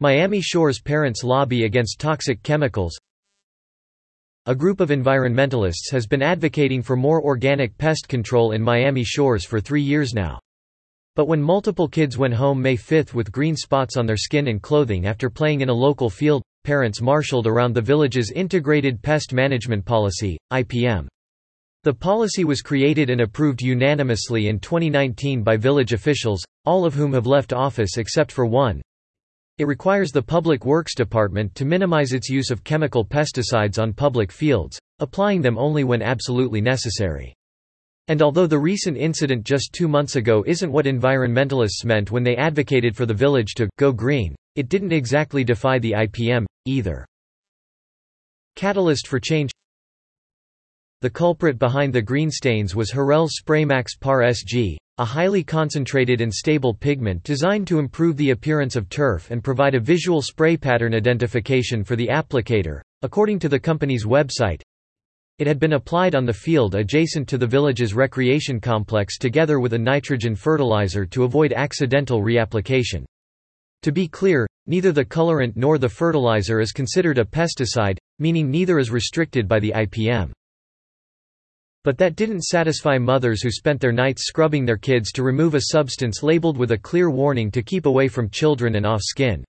Miami Shores parents lobby against toxic chemicals A group of environmentalists has been advocating for more organic pest control in Miami Shores for three years now. But when multiple kids went home May 5 with green spots on their skin and clothing after playing in a local field, parents marshaled around the village's Integrated Pest Management Policy, IPM. The policy was created and approved unanimously in 2019 by village officials, all of whom have left office except for one. It requires the Public Works Department to minimize its use of chemical pesticides on public fields, applying them only when absolutely necessary. And although the recent incident just two months ago isn't what environmentalists meant when they advocated for the village to go green, it didn't exactly defy the IPM, either. Catalyst for change the culprit behind the green stains was Harrell's Spraymax Par SG, a highly concentrated and stable pigment designed to improve the appearance of turf and provide a visual spray pattern identification for the applicator. According to the company's website, it had been applied on the field adjacent to the village's recreation complex together with a nitrogen fertilizer to avoid accidental reapplication. To be clear, neither the colorant nor the fertilizer is considered a pesticide, meaning neither is restricted by the IPM. But that didn't satisfy mothers who spent their nights scrubbing their kids to remove a substance labeled with a clear warning to keep away from children and off skin.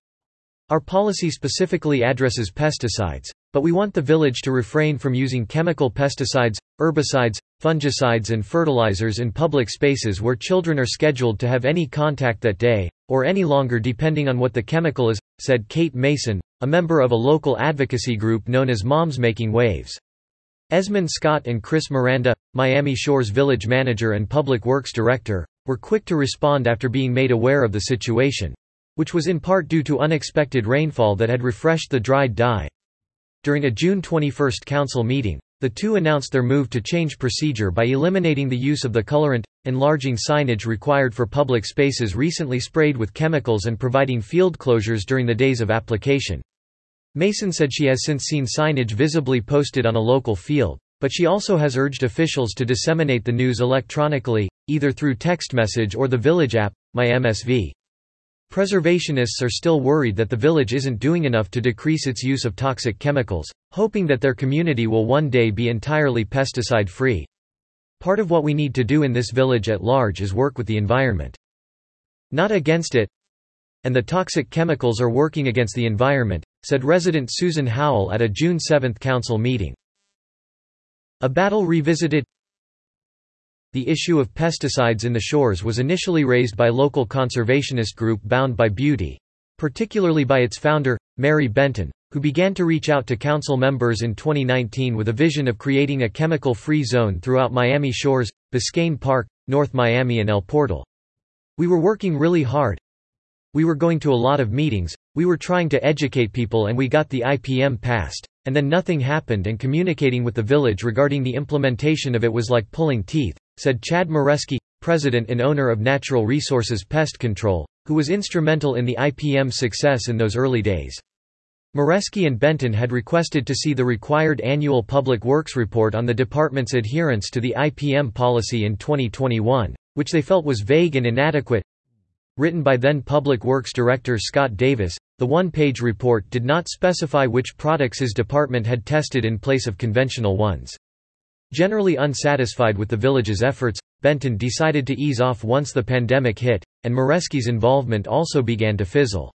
Our policy specifically addresses pesticides, but we want the village to refrain from using chemical pesticides, herbicides, fungicides and fertilizers in public spaces where children are scheduled to have any contact that day, or any longer depending on what the chemical is, said Kate Mason, a member of a local advocacy group known as Moms Making Waves. Esmond Scott and Chris Miranda, Miami Shores village manager and public works director, were quick to respond after being made aware of the situation. Which was in part due to unexpected rainfall that had refreshed the dried dye. During a June 21 council meeting, the two announced their move to change procedure by eliminating the use of the colorant, enlarging signage required for public spaces recently sprayed with chemicals and providing field closures during the days of application. Mason said she has since seen signage visibly posted on a local field, but she also has urged officials to disseminate the news electronically, either through text message or the village app, My MSV. Preservationists are still worried that the village isn't doing enough to decrease its use of toxic chemicals, hoping that their community will one day be entirely pesticide-free. Part of what we need to do in this village at large is work with the environment. Not against it. And the toxic chemicals are working against the environment, said resident Susan Howell at a June 7 council meeting. A battle revisited The issue of pesticides in the shores was initially raised by local conservationist group Bound by Beauty. Particularly by its founder, Mary Benton, who began to reach out to council members in 2019 with a vision of creating a chemical-free zone throughout Miami Shores, Biscayne Park, North Miami and El Portal. We were working really hard, we were going to a lot of meetings, we were trying to educate people and we got the IPM passed. And then nothing happened and communicating with the village regarding the implementation of it was like pulling teeth, said Chad Moreski, president and owner of Natural Resources Pest Control, who was instrumental in the IPM's success in those early days. Moreski and Benton had requested to see the required annual Public Works report on the department's adherence to the IPM policy in 2021, which they felt was vague and inadequate, Written by then Public Works Director Scott Davis, the one-page report did not specify which products his department had tested in place of conventional ones. Generally unsatisfied with the village's efforts, Benton decided to ease off once the pandemic hit, and Moreski's involvement also began to fizzle.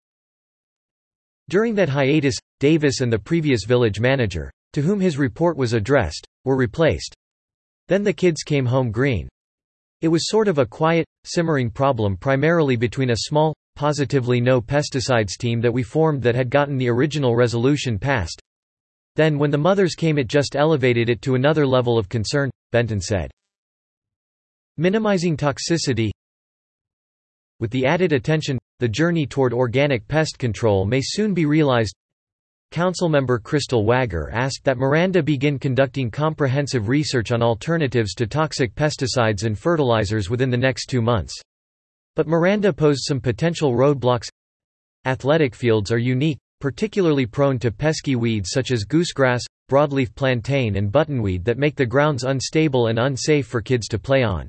During that hiatus, Davis and the previous village manager, to whom his report was addressed, were replaced. Then the kids came home green. It was sort of a quiet, simmering problem primarily between a small, positively no pesticides team that we formed that had gotten the original resolution passed. Then when the mothers came it just elevated it to another level of concern, Benton said. Minimizing toxicity With the added attention, the journey toward organic pest control may soon be realized, Councilmember Crystal Wagar asked that Miranda begin conducting comprehensive research on alternatives to toxic pesticides and fertilizers within the next two months. But Miranda posed some potential roadblocks. Athletic fields are unique, particularly prone to pesky weeds such as goosegrass, broadleaf plantain and buttonweed that make the grounds unstable and unsafe for kids to play on.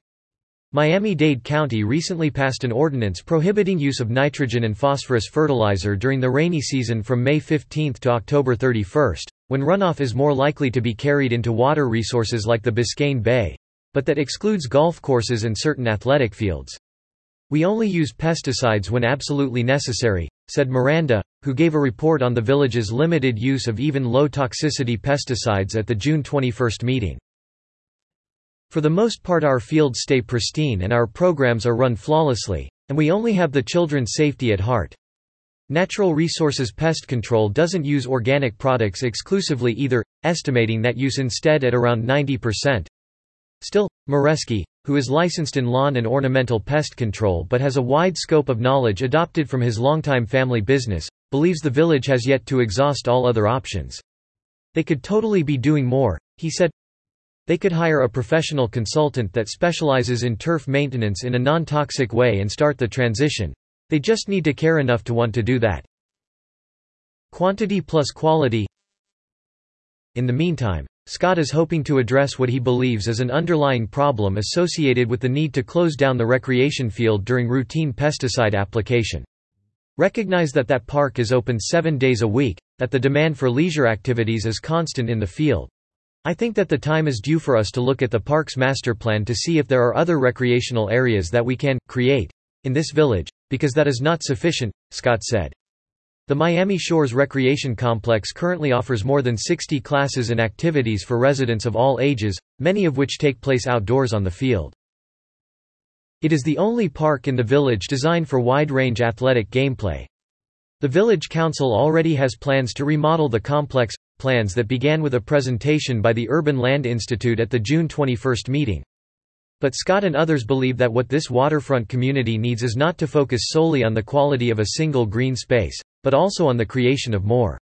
Miami-Dade County recently passed an ordinance prohibiting use of nitrogen and phosphorus fertilizer during the rainy season from May 15 to October 31, when runoff is more likely to be carried into water resources like the Biscayne Bay, but that excludes golf courses and certain athletic fields. We only use pesticides when absolutely necessary, said Miranda, who gave a report on the village's limited use of even low-toxicity pesticides at the June 21 meeting. For the most part our fields stay pristine and our programs are run flawlessly, and we only have the children's safety at heart. Natural Resources Pest Control doesn't use organic products exclusively either, estimating that use instead at around 90%. Still, Moreski, who is licensed in lawn and ornamental pest control but has a wide scope of knowledge adopted from his longtime family business, believes the village has yet to exhaust all other options. They could totally be doing more, he said. They could hire a professional consultant that specializes in turf maintenance in a non-toxic way and start the transition. They just need to care enough to want to do that. Quantity plus quality In the meantime, Scott is hoping to address what he believes is an underlying problem associated with the need to close down the recreation field during routine pesticide application. Recognize that that park is open seven days a week, that the demand for leisure activities is constant in the field, I think that the time is due for us to look at the park's master plan to see if there are other recreational areas that we can create in this village, because that is not sufficient, Scott said. The Miami Shores Recreation Complex currently offers more than 60 classes and activities for residents of all ages, many of which take place outdoors on the field. It is the only park in the village designed for wide-range athletic gameplay. The village council already has plans to remodel the complex, plans that began with a presentation by the Urban Land Institute at the June 21 meeting. But Scott and others believe that what this waterfront community needs is not to focus solely on the quality of a single green space, but also on the creation of more.